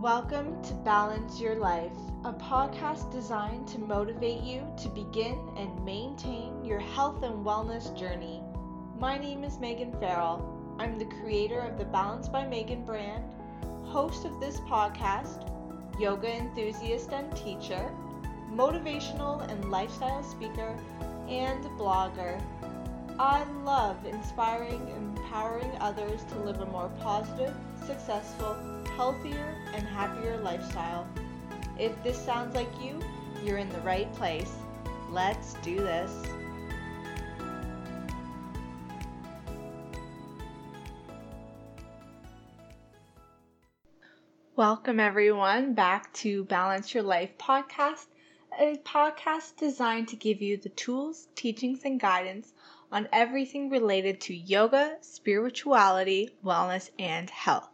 Welcome to Balance Your Life, a podcast designed to motivate you to begin and maintain your health and wellness journey. My name is Megan Farrell. I'm the creator of the Balance by Megan brand, host of this podcast, yoga enthusiast and teacher, motivational and lifestyle speaker, and blogger. I love inspiring and empowering others to live a more positive, successful, healthier, and happier lifestyle. If this sounds like you, you're in the right place. Let's do this. Welcome, everyone, back to Balance Your Life podcast, a podcast designed to give you the tools, teachings, and guidance on everything related to yoga, spirituality, wellness, and health.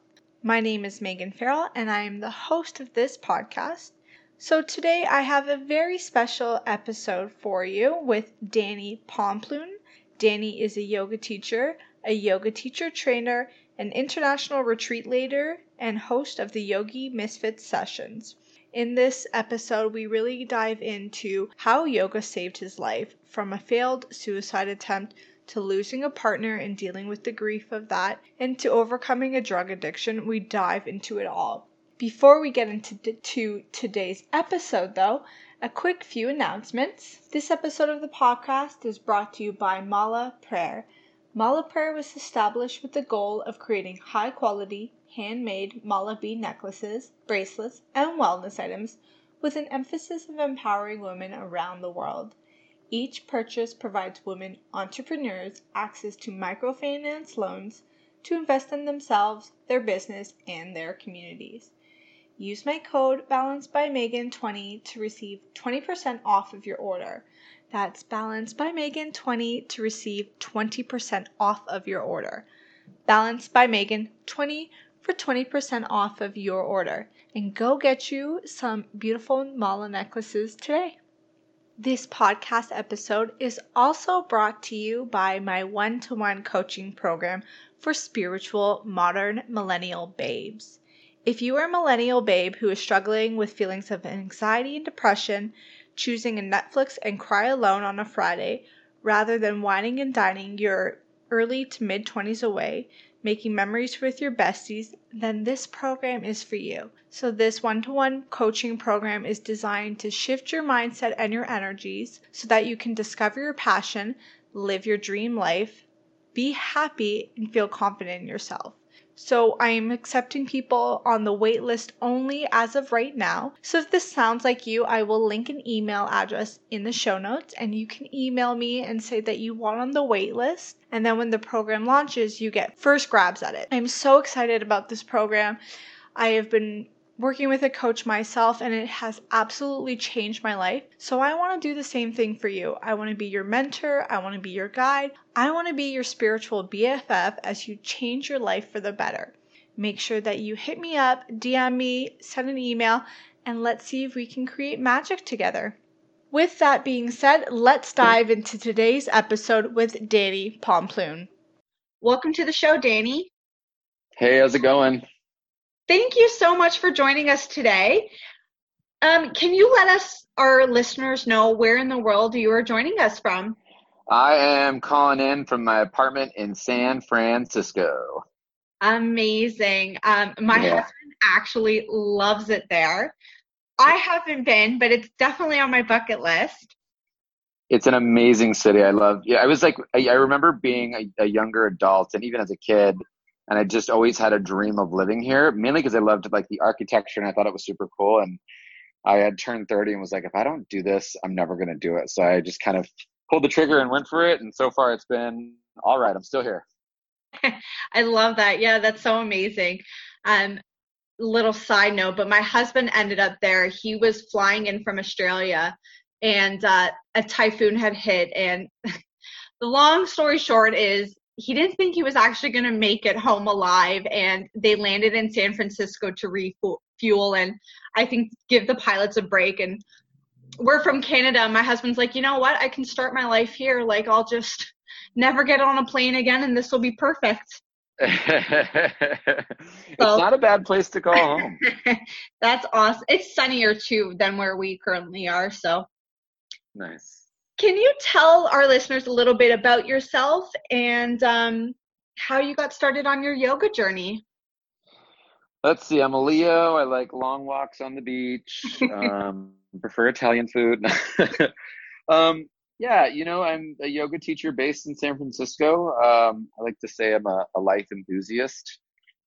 My name is Megan Farrell, and I am the host of this podcast. So, today I have a very special episode for you with Danni Pomplun. Danni is a yoga teacher, a yoga teacher trainer, an international retreat leader, and host of the Yogi Misfits sessions. In this episode, we really dive into how yoga saved his life from a failed suicide attempt to losing a partner and dealing with the grief of that, and to overcoming a drug addiction. We dive into it all. Before we get into to today's episode, though, a quick few announcements. This episode of the podcast is brought to you by Mala Prayer. Mala Prayer was established with the goal of creating high quality, handmade mala bead necklaces, bracelets, and wellness items with an emphasis of empowering women around the world. Each purchase provides women entrepreneurs access to microfinance loans to invest in themselves, their business, and their communities. Use my code Balance by Megan 20 to receive 20% off of your order. That's Balance by Megan 20 to receive 20% off of your order. Balance by Megan 20 for 20% off of your order and go get you some beautiful mala necklaces today. This podcast episode is also brought to you by my one to one coaching program for spiritual modern millennial babes. If you are a millennial babe who is struggling with feelings of anxiety and depression, choosing a Netflix and cry alone on a Friday rather than whining and dining your early to mid 20s away, making memories with your besties, then this program is for you. So, this one to one coaching program is designed to shift your mindset and your energies so that you can discover your passion, live your dream life, be happy, and feel confident in yourself. So I am accepting people on the wait list only as of right now. So if this sounds like you, I will link an email address in the show notes and you can email me and say that you want on the wait list. And then when the program launches, you get first grabs at it. I'm so excited about this program. I have been working with a coach myself and it has absolutely changed my life. So I want to do the same thing for you. I want to be your mentor, I want to be your guide, I want to be your spiritual BFF as you change your life for the better. Make sure that you hit me up, DM me, send an email, and let's see if we can create magic together. With that being said, let's dive into today's episode with Danni Pomplun. Welcome to the show, Danni. Hey, how's it going? Thank you so much for joining us today. Um, can you let us, our listeners, know where in the world you are joining us from? I am calling in from my apartment in San Francisco. Amazing. Um, my yeah. husband actually loves it there. I haven't been, but it's definitely on my bucket list. It's an amazing city. I love. Yeah, I was like, I, I remember being a, a younger adult, and even as a kid, and I just always had a dream of living here, mainly because I loved like the architecture and I thought it was super cool. And I had turned 30 and was like, if I don't do this, I'm never going to do it. So I just kind of pulled the trigger and went for it. And so far it's been all right. I'm still here. I love that. Yeah, that's so amazing. Um, little side note, but my husband ended up there. He was flying in from Australia and uh, a typhoon had hit. And the long story short is he didn't think he was actually going to make it home alive and they landed in san francisco to refuel and i think give the pilots a break and we're from canada my husband's like you know what i can start my life here like i'll just never get on a plane again and this will be perfect it's not a bad place to call home. That's awesome. It's sunnier too than where we currently are. So nice. Can you tell our listeners a little bit about yourself and um, how you got started on your yoga journey? Let's see. I'm a Leo. I like long walks on the beach. Um, prefer Italian food. um, yeah, you know, I'm a yoga teacher based in San Francisco. Um, I like to say I'm a, a life enthusiast.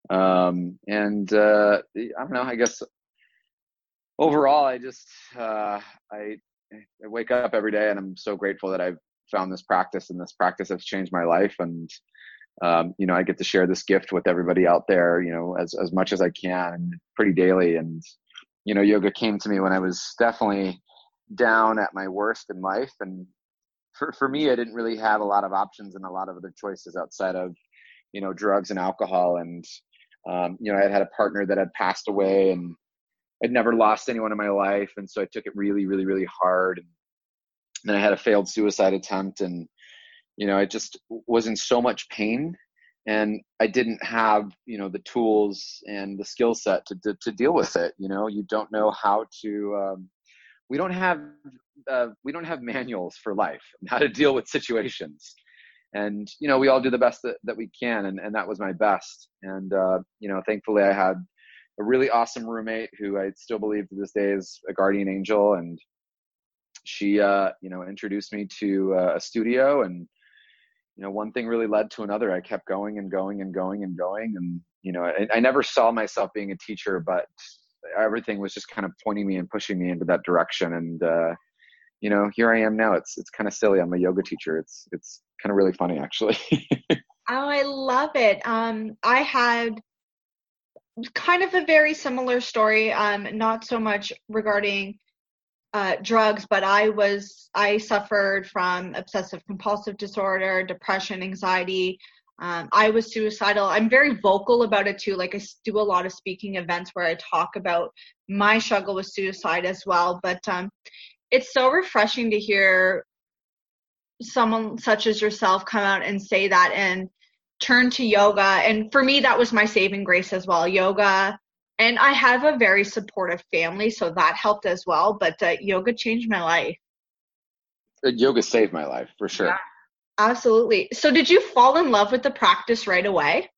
Um, and uh, I don't know, I guess overall, I just, uh, I, I wake up every day and I'm so grateful that I've found this practice and this practice has changed my life. And, um, you know, I get to share this gift with everybody out there, you know, as, as much as I can pretty daily. And, you know, yoga came to me when I was definitely down at my worst in life and for, for me, I didn't really have a lot of options and a lot of other choices outside of, you know, drugs and alcohol. And, um, you know, I had had a partner that had passed away and I'd never lost anyone in my life. And so I took it really, really, really hard. And then I had a failed suicide attempt and, you know, I just was in so much pain and I didn't have, you know, the tools and the skill set to, to, to, deal with it. You know, you don't know how to, um, we don't have uh, we don't have manuals for life how to deal with situations and you know we all do the best that, that we can and, and that was my best and uh, you know thankfully i had a really awesome roommate who i still believe to this day is a guardian angel. And she uh, you know introduced me to uh, a studio and you know one thing really led to another. I kept going and going and going and going. And you know I, I never saw myself being a teacher but everything was just kind of pointing me and pushing me into that direction. And uh, you know here i am now. It's it's kind of silly. I'm a yoga teacher. It's it's kind of really funny actually. Oh i love it. Um i had kind of a very similar story um not so much regarding uh, drugs, but I was I suffered from obsessive compulsive disorder, depression, anxiety, um, I was suicidal. I'm very vocal about it too. Like I do a lot of speaking events where I talk about my struggle with suicide as well. But um, it's so refreshing to hear someone such as yourself come out and say that and turn to yoga. And for me, that was my saving grace as well. Yoga. And I have a very supportive family, so that helped as well. But uh, yoga changed my life. Uh, yoga saved my life for sure. Yeah. Absolutely. So did you fall in love with the practice right away?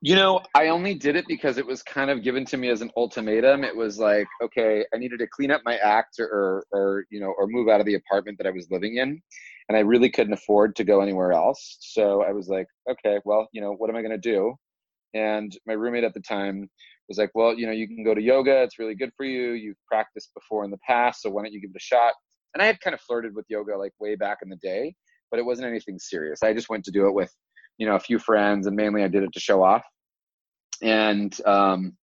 You know, I only did it because it was kind of given to me as an ultimatum. It was like, okay, I needed to clean up my act or, or, you know, or move out of the apartment that I was living in. And I really couldn't afford to go anywhere else. So I was like, okay, well, you know, what am I going to do? And my roommate at the time was like, well, you know, you can go to yoga. It's really good for you. You've practiced before in the past. So why don't you give it a shot? And I had kind of flirted with yoga like way back in the day but it wasn't anything serious. I just went to do it with, you know, a few friends, and mainly I did it to show off. And um,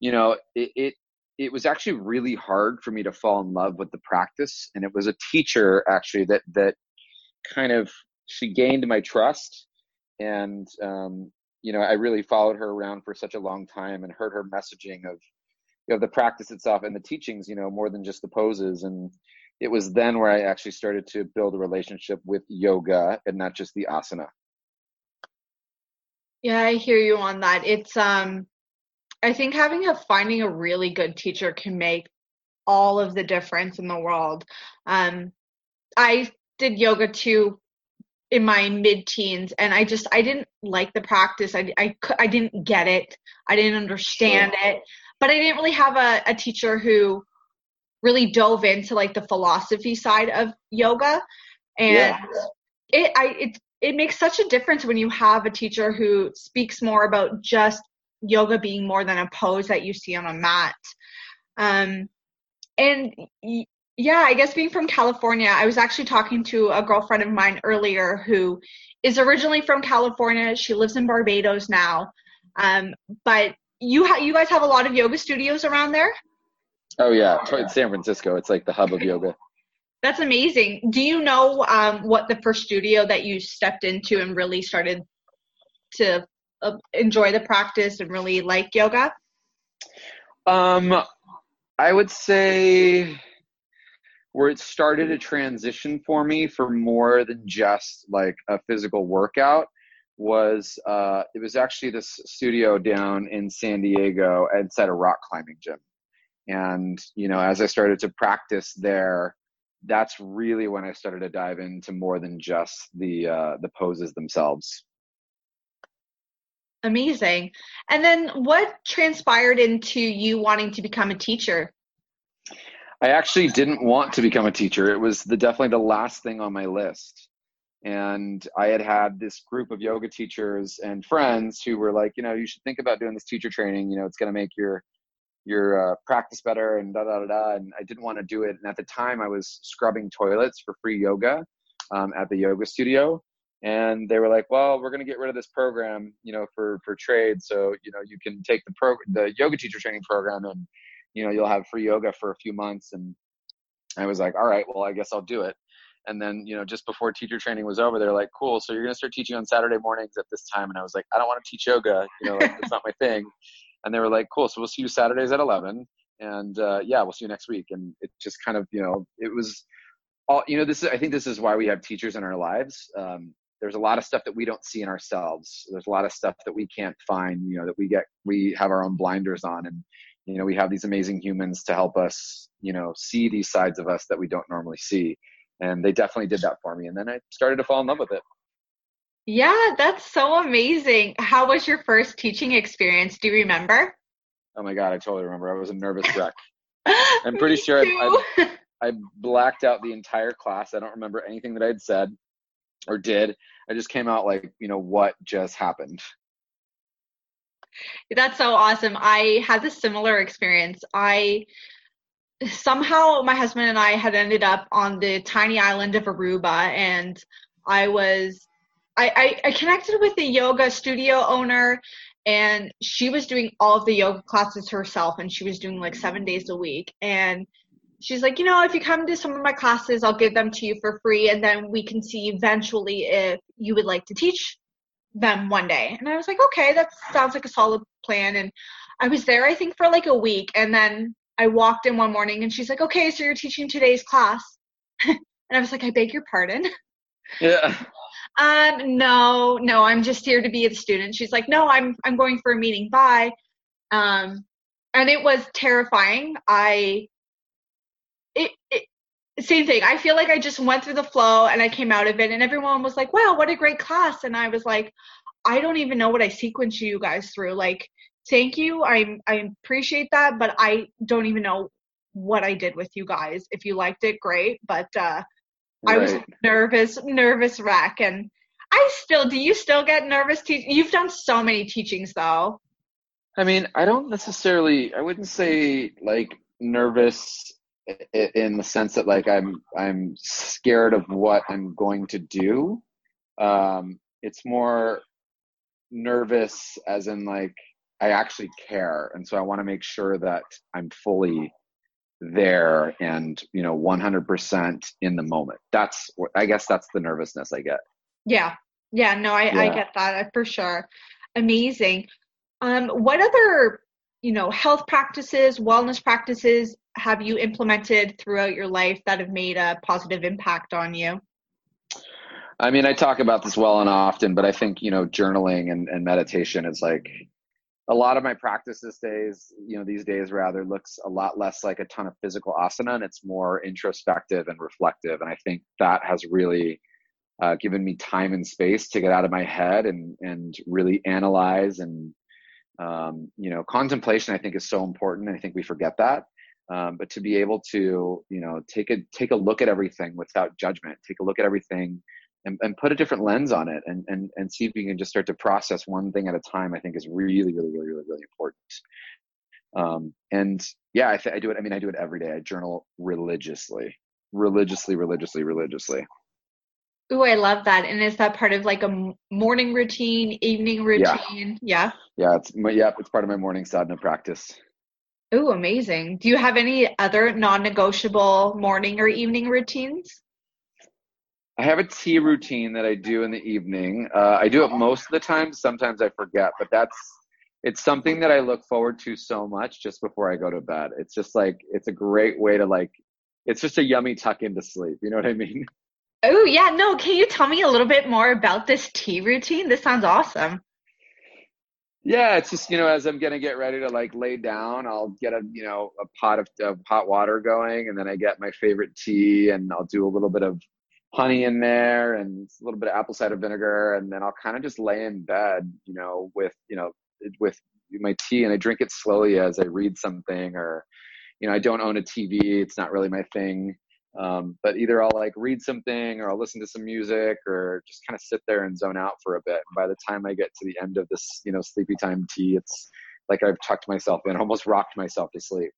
you know, it, it it was actually really hard for me to fall in love with the practice, and it was a teacher actually that that kind of she gained my trust, and um, you know, I really followed her around for such a long time and heard her messaging of you know the practice itself and the teachings, you know, more than just the poses and it was then where I actually started to build a relationship with yoga and not just the asana. Yeah, I hear you on that. It's um I think having a finding a really good teacher can make all of the difference in the world. Um I did yoga too in my mid-teens and I just I didn't like the practice. I I I didn't get it. I didn't understand sure. it. But I didn't really have a, a teacher who really dove into like the philosophy side of yoga and yeah. it I it it makes such a difference when you have a teacher who speaks more about just yoga being more than a pose that you see on a mat. Um, and yeah, I guess being from California, I was actually talking to a girlfriend of mine earlier who is originally from California. She lives in Barbados now. Um, but you ha- you guys have a lot of yoga studios around there? Oh yeah, San Francisco. It's like the hub of yoga. That's amazing. Do you know um, what the first studio that you stepped into and really started to uh, enjoy the practice and really like yoga? Um, I would say where it started a transition for me for more than just like a physical workout was uh, it was actually this studio down in San Diego inside a rock climbing gym. And you know, as I started to practice there, that's really when I started to dive into more than just the uh, the poses themselves. Amazing. And then what transpired into you wanting to become a teacher? I actually didn't want to become a teacher. It was the definitely the last thing on my list. And I had had this group of yoga teachers and friends who were like, you know, you should think about doing this teacher training. You know, it's going to make your your uh, practice better and da da da da. And I didn't want to do it. And at the time, I was scrubbing toilets for free yoga um, at the yoga studio and they were like, "Well, we're going to get rid of this program, you know, for for trade. So you know, you can take the pro the yoga teacher training program, and you know, you'll have free yoga for a few months." And I was like, "All right, well, I guess I'll do it." And then you know, just before teacher training was over, they're like, "Cool, so you're going to start teaching on Saturday mornings at this time." And I was like, "I don't want to teach yoga, you know, like, it's not my thing." And they were like, "Cool, so we'll see you Saturdays at 11." And uh, yeah, we'll see you next week. And it just kind of, you know, it was all, you know, this is, I think this is why we have teachers in our lives. Um, there's a lot of stuff that we don't see in ourselves there's a lot of stuff that we can't find you know that we get we have our own blinders on and you know we have these amazing humans to help us you know see these sides of us that we don't normally see and they definitely did that for me and then i started to fall in love with it yeah that's so amazing how was your first teaching experience do you remember oh my god i totally remember i was a nervous wreck i'm pretty sure I, I, I blacked out the entire class i don't remember anything that i'd said or did. I just came out like, you know, what just happened. That's so awesome. I had a similar experience. I somehow my husband and I had ended up on the tiny island of Aruba and I was I, I, I connected with the yoga studio owner and she was doing all of the yoga classes herself and she was doing like seven days a week and she's like, you know, if you come to some of my classes, I'll give them to you for free, and then we can see eventually if you would like to teach them one day. And I was like, okay, that sounds like a solid plan. And I was there, I think, for like a week, and then I walked in one morning, and she's like, okay, so you're teaching today's class, and I was like, I beg your pardon. Yeah. Um, no, no, I'm just here to be a student. She's like, no, I'm I'm going for a meeting. Bye. Um, and it was terrifying. I it, it same thing. I feel like I just went through the flow and I came out of it and everyone was like, wow, what a great class. And I was like, I don't even know what I sequenced you guys through. Like, thank you. I I appreciate that, but I don't even know what I did with you guys. If you liked it, great. But uh right. I was nervous, nervous wreck. And I still do you still get nervous te- you've done so many teachings though. I mean, I don't necessarily I wouldn't say like nervous in the sense that like I'm I'm scared of what I'm going to do. Um, it's more nervous as in like I actually care, and so I want to make sure that I'm fully there and you know 100% in the moment. That's I guess that's the nervousness I get. Yeah, yeah, no, I yeah. I get that for sure. Amazing. Um, what other you know health practices, wellness practices have you implemented throughout your life that have made a positive impact on you? I mean, I talk about this well and often, but I think, you know, journaling and, and meditation is like a lot of my practice these days, you know, these days rather looks a lot less like a ton of physical asana and it's more introspective and reflective. And I think that has really uh, given me time and space to get out of my head and, and really analyze and, um, you know, contemplation I think is so important. And I think we forget that. Um, but to be able to you know take a take a look at everything without judgment take a look at everything and, and put a different lens on it and, and and see if you can just start to process one thing at a time i think is really really really really really important um, and yeah I, th- I do it i mean i do it every day i journal religiously religiously religiously religiously Oh, I love that. And is that part of like a morning routine, evening routine? Yeah. Yeah, yeah it's yeah, it's part of my morning sadhana practice. Oh, amazing. Do you have any other non-negotiable morning or evening routines? I have a tea routine that I do in the evening. Uh, I do it most of the time. Sometimes I forget, but that's it's something that I look forward to so much just before I go to bed. It's just like it's a great way to like it's just a yummy tuck into sleep. You know what I mean? Oh, yeah, no, can you tell me a little bit more about this tea routine? This sounds awesome. Yeah, it's just, you know, as I'm gonna get ready to like lay down, I'll get a, you know, a pot of, of hot water going and then I get my favorite tea and I'll do a little bit of honey in there and a little bit of apple cider vinegar and then I'll kind of just lay in bed, you know, with, you know, with my tea and I drink it slowly as I read something or, you know, I don't own a TV. It's not really my thing. Um, but either I'll like read something or I'll listen to some music or just kind of sit there and zone out for a bit. And by the time I get to the end of this, you know, sleepy time tea, it's like I've tucked myself in, almost rocked myself to sleep.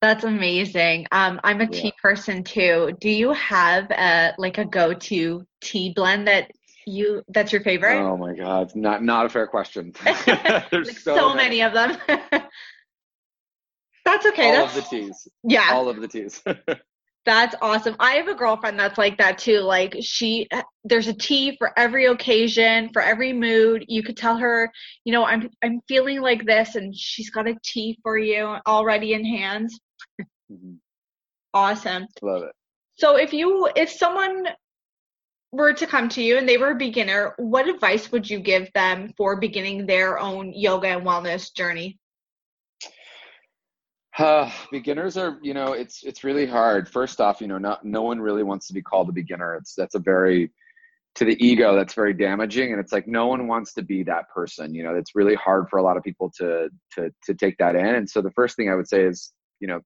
That's amazing. Um, I'm a yeah. tea person too. Do you have a like a go-to tea blend that you that's your favorite? Oh my god, not not a fair question. There's like so, so many. many of them. that's okay. All that's, of the teas. Yeah. All of the teas. That's awesome. I have a girlfriend that's like that too. Like she there's a tea for every occasion, for every mood. You could tell her, you know, I'm I'm feeling like this and she's got a tea for you already in hand. Mm-hmm. Awesome. Love it. So if you if someone were to come to you and they were a beginner, what advice would you give them for beginning their own yoga and wellness journey? Uh, beginners are, you know, it's it's really hard. First off, you know, not no one really wants to be called a beginner. It's that's a very to the ego that's very damaging and it's like no one wants to be that person you know it's really hard for a lot of people to to to take that in and so the first thing i would say is you know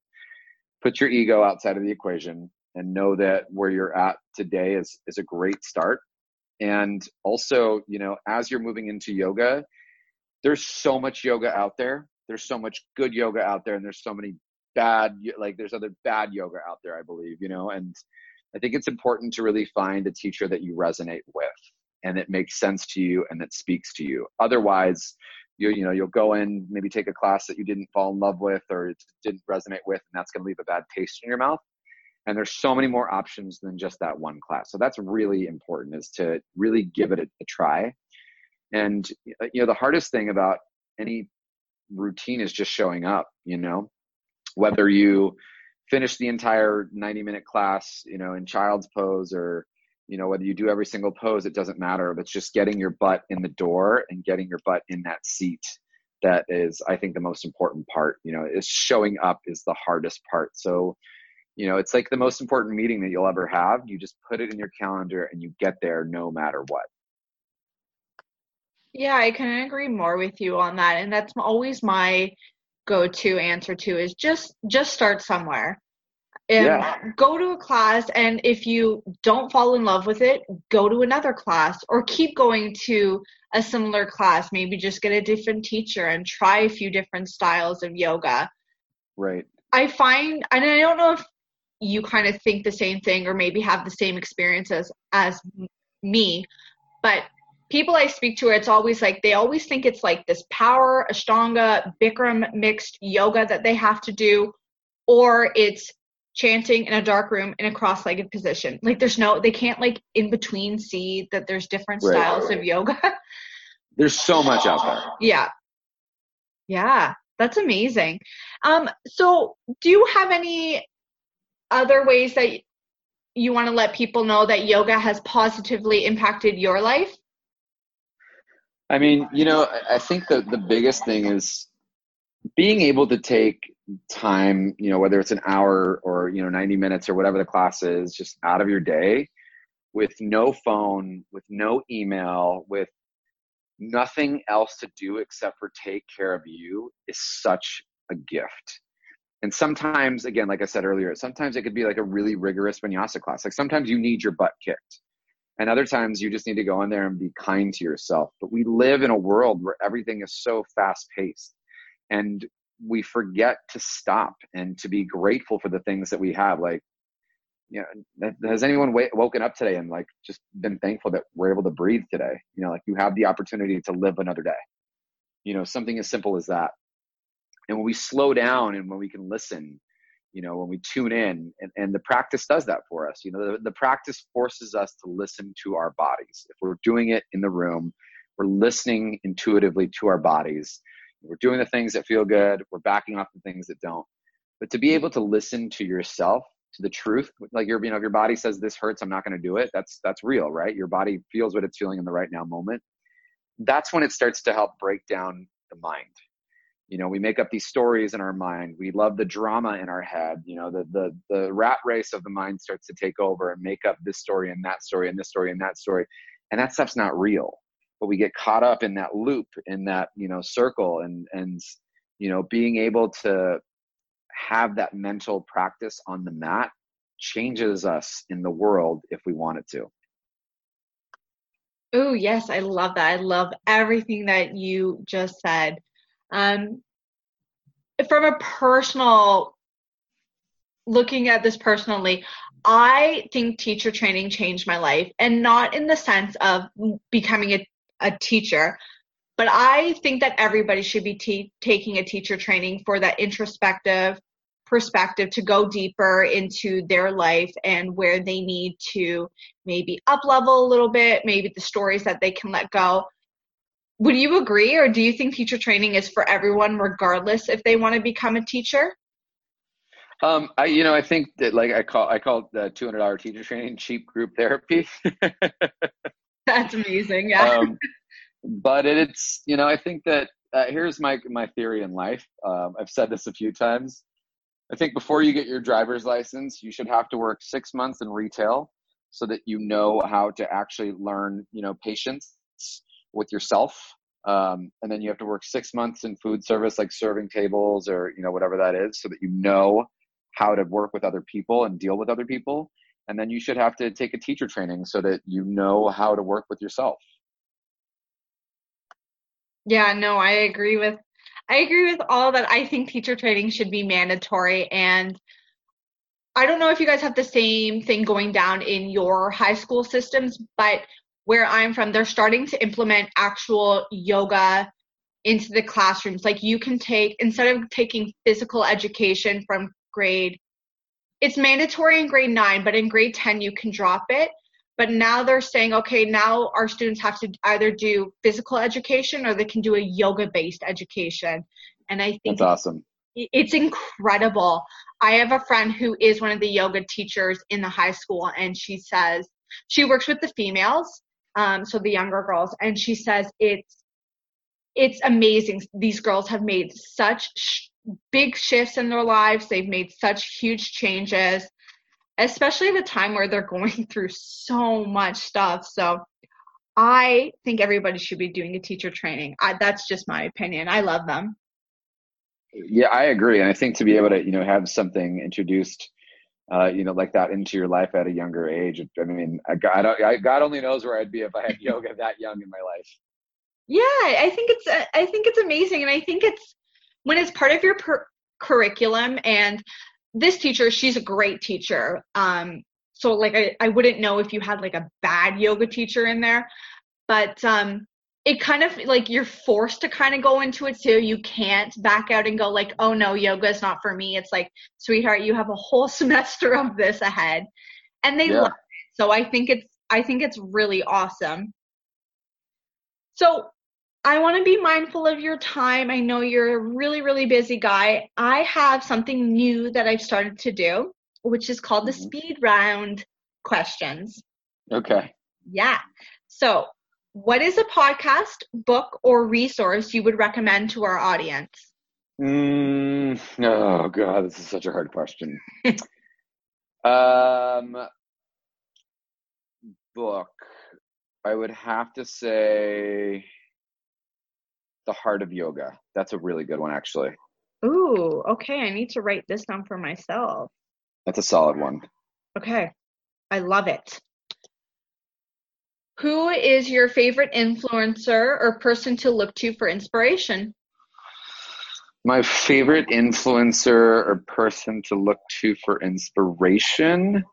put your ego outside of the equation and know that where you're at today is is a great start. And also you know as you're moving into yoga there's so much yoga out there. There's so much good yoga out there and there's so many bad like there's other bad yoga out there i believe you know? And i think it's important to really find a teacher that you resonate with and it makes sense to you and that speaks to you. Otherwise you you know you'll go in maybe take a class that you didn't fall in love with or it didn't resonate with and that's going to leave a bad taste in your mouth. And there's so many more options than just that one class. So that's really important is to really give it a, a try. And you know the hardest thing about any routine is just showing up, you know, whether you finish the entire 90 minute class, you know, in child's pose or, you know, whether you do every single pose, it doesn't matter. But it's just getting your butt in the door and getting your butt in that seat that is, I think, the most important part. You know, is showing up is the hardest part. So, you know, it's like the most important meeting that you'll ever have. You just put it in your calendar and you get there no matter what. Yeah, I couldn't agree more with you on that. And that's always my go-to answer to is just just start somewhere. And yeah. go to a class and if you don't fall in love with it, go to another class or keep going to a similar class. Maybe just get a different teacher and try a few different styles of yoga. Right. I find and I don't know if you kind of think the same thing or maybe have the same experiences as me, but people I speak to, it's always like they always think it's like this power, Ashtanga, Bikram mixed yoga that they have to do, or it's chanting in a dark room in a cross-legged position. Like there's no, they can't like in between see that there's different right, styles right. of yoga. there's so much out there. Yeah. Yeah. That's amazing. Um, so do you have any other ways that you want to let people know that yoga has positively impacted your life? I mean, you know, I think that the biggest thing is being able to take time, you know, whether it's an hour or, you know, 90 minutes or whatever the class is, just out of your day with no phone, with no email, with nothing else to do except for take care of you is such a gift. And sometimes, again, like I said earlier, sometimes it could be like a really rigorous vinyasa class. Like sometimes you need your butt kicked and other times you just need to go in there and be kind to yourself. But we live in a world where everything is so fast paced and we forget to stop and to be grateful for the things that we have. Like, you know, has anyone w- woken up today and like just been thankful that we're able to breathe today? You know, like you have the opportunity to live another day. You know, something as simple as that. And when we slow down and when we can listen you know when we tune in and, and the practice does that for us you know the, the practice forces us to listen to our bodies if we're doing it in the room we're listening intuitively to our bodies we're doing the things that feel good we're backing off the things that don't but to be able to listen to yourself to the truth. Like your, you know, if your body says this hurts, I'm not going to do it. That's that's real, right? Your body feels what it's feeling in the right now moment. That's when it starts to help break down the mind. You know, we make up these stories in our mind. We love the drama in our head. You know, the the the rat race of the mind starts to take over and make up this story and that story and this story and that story, and that stuff's not real. But we get caught up in that loop, in that you know circle, and and you know being able to have that mental practice on the mat changes us in the world if we want it to. Oh, yes, I love that. I love everything that you just said. Um, from a personal, looking at this personally, I think teacher training changed my life, and not in the sense of becoming a, a teacher, but I think that everybody should be taking a teacher training for that introspective perspective to go deeper into their life and where they need to maybe up level a little bit, maybe the stories that they can let go. Would you agree, or do you think teacher training is for everyone, regardless if they want to become a teacher? Um, I, you know, I think that like I call I call the two hundred dollar teacher training cheap group therapy. That's amazing. Yeah. Um, but it's you know I think that uh, here's my my theory in life. Um, I've said this a few times. I think before you get your driver's license, you should have to work six months in retail so that you know how to actually learn, you know, patience with yourself. Um, and then you have to work six months in food service, like serving tables or, you know, whatever that is, so that you know how to work with other people and deal with other people. And then you should have to take a teacher training so that you know how to work with yourself. Yeah, no, I agree with I agree with all that. I think teacher training should be mandatory. And I don't know if you guys have the same thing going down in your high school systems, but where I'm from, they're starting to implement actual yoga into the classrooms. Like you can take, instead of taking physical education from grade, it's mandatory in grade nine, but in grade 10, you can drop it. But now they're saying, okay, now our students have to either do physical education or they can do a yoga based education. And I think that's awesome. It's incredible. I have a friend who is one of the yoga teachers in the high school, and she says she works with the females, um, so the younger girls, and she says it's it's amazing. These girls have made such big shifts in their lives. They've made such huge changes especially at a time where they're going through so much stuff. So I think everybody should be doing a teacher training. I, that's just my opinion. I love them. Yeah, I agree, and I think to be able to you know have something introduced, uh, you know, like that into your life at a younger age. I mean, God, I, God only knows where I'd be if I had yoga that young in my life. Yeah, I think it's I think it's amazing, and I think it's when it's part of your per- curriculum and this teacher, she's a great teacher. Um, so like I, I wouldn't know if you had like a bad yoga teacher in there, but um, it kind of like you're forced to kind of go into it too. You can't back out and go like, oh no, yoga is not for me. It's like, sweetheart, you have a whole semester of this ahead, and they yeah. love it. So I think it's I think it's really awesome. So I want to be mindful of your time. I know you're a really, really busy guy. I have something new that I've started to do, which is called the mm-hmm. speed round questions. Okay. Yeah. So, what is a podcast, book, or resource you would recommend to our audience? Mm, oh, God, this is such a hard question. um, book. I would have to say the Heart of Yoga. That's a really good one, actually. Ooh, okay. I need to write this down for myself. That's a solid one. Okay. I love it. Who is your favorite influencer or person to look to for inspiration? My favorite influencer or person to look to for inspiration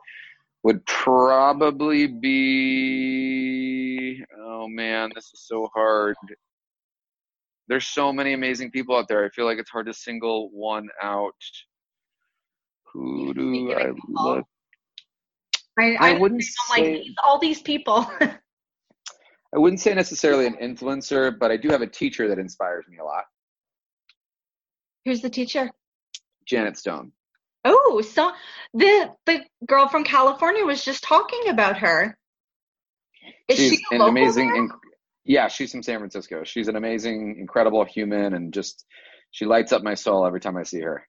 would probably be oh man, this is so hard there's so many amazing people out there. I feel like it's hard to single one out. Who do I look? I, I, I wouldn't say, like all these people. I wouldn't say necessarily an influencer, but I do have a teacher that inspires me a lot. Who's the teacher? Janet Stone. Oh, so the the girl from California was just talking about her. Is she's she an amazing. Yeah, she's from San Francisco. She's an amazing, incredible human, and just she lights up my soul every time I see her.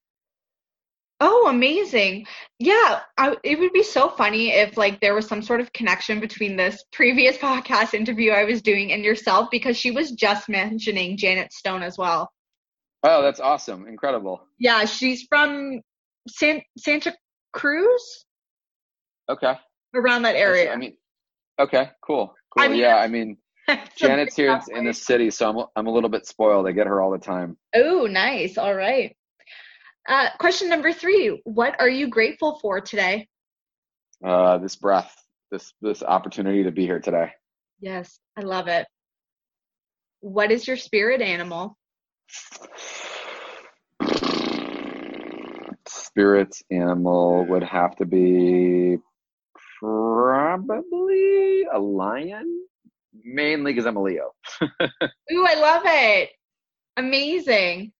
Oh, amazing. Yeah, I, it would be so funny if like there was some sort of connection between this previous podcast interview I was doing and yourself because she was just mentioning Janet Stone as well. Oh, that's awesome. Incredible. Yeah, she's from San, Santa Cruz. Okay. Around that area. I mean, okay, cool. Cool. I mean, yeah, I mean, Janet's here in the city, so I'm I'm a little bit spoiled. I get her all the time. Oh, nice. All right. Uh, question number three: What are you grateful for today? Uh, this breath, this this opportunity to be here today. Yes, I love it. What is your spirit animal? Spirit animal would have to be probably a lion, mainly because I'm a Leo. Ooh, I love it. Amazing.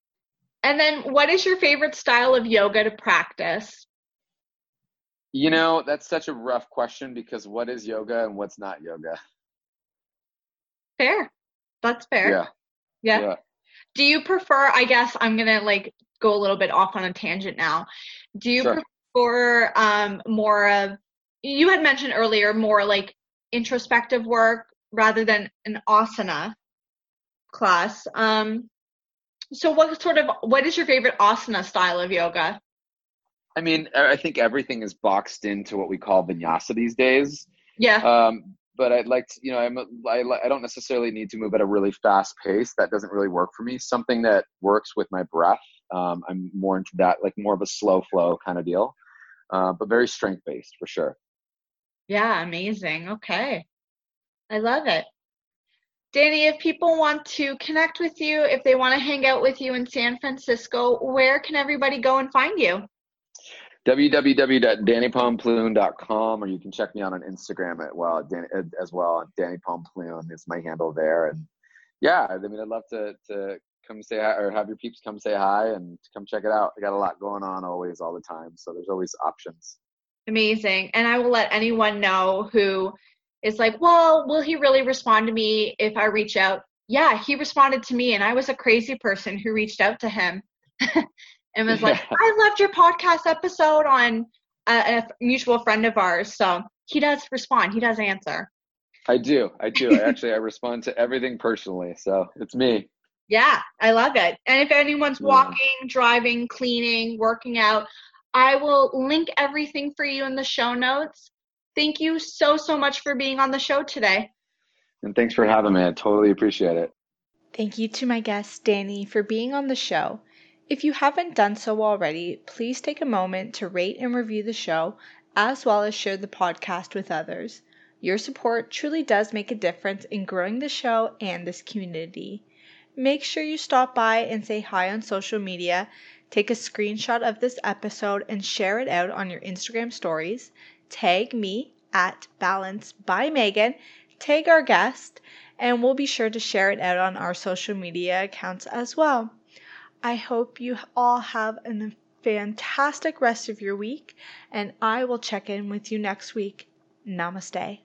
And then, what is your favorite style of yoga to practice? You know, that's such a rough question because what is yoga and what's not yoga? Fair. That's fair. Yeah. Yeah. yeah. Do you prefer, I guess I'm going to like go a little bit off on a tangent now. Do you sure. prefer um, more of, you had mentioned earlier, more like introspective work rather than an asana class. Um, so what sort of what is your favorite asana style of yoga? I mean, I think everything is boxed into what we call vinyasa these days. Yeah. Um, but I'd like to, you know, I'm a, I, I don't necessarily need to move at a really fast pace. That doesn't really work for me. Something that works with my breath. Um, I'm more into that, like more of a slow flow kind of deal, uh, but very strength based for sure. Yeah, amazing. Okay, I love it. Danni, if people want to connect with you, if they want to hang out with you in San Francisco, where can everybody go and find you? www.dannipomplun.com or you can check me out on Instagram at well Danni, as well. Danni Pomplun is my handle there, and yeah, I mean I'd love to to come say hi or have your peeps come say hi and come check it out. I got a lot going on always all the time, so there's always options. Amazing, and I will let anyone know who is like, well, will he really respond to me if I reach out? Yeah, he responded to me, and I was a crazy person who reached out to him and was like, I loved your podcast episode on a, a, mutual friend of ours. So he does respond, he does answer. I do. I do. I actually I respond to everything personally. So it's me. Yeah, I love it. And if anyone's yeah. walking, driving, cleaning, working out, I will link everything for you in the show notes. Thank you so, so much for being on the show today. And thanks for having me. I totally appreciate it. Thank you to my guest, Danni, for being on the show. If you haven't done so already, please take a moment to rate and review the show, as well as share the podcast with others. Your support truly does make a difference in growing the show and this community. Make sure you stop by and say hi on social media, take a screenshot of this episode, and share it out on your Instagram stories tag me at Balance by Megan, tag our guest, and we'll be sure to share it out on our social media accounts as well. I hope you all have a fantastic rest of your week, and I will check in with you next week. Namaste.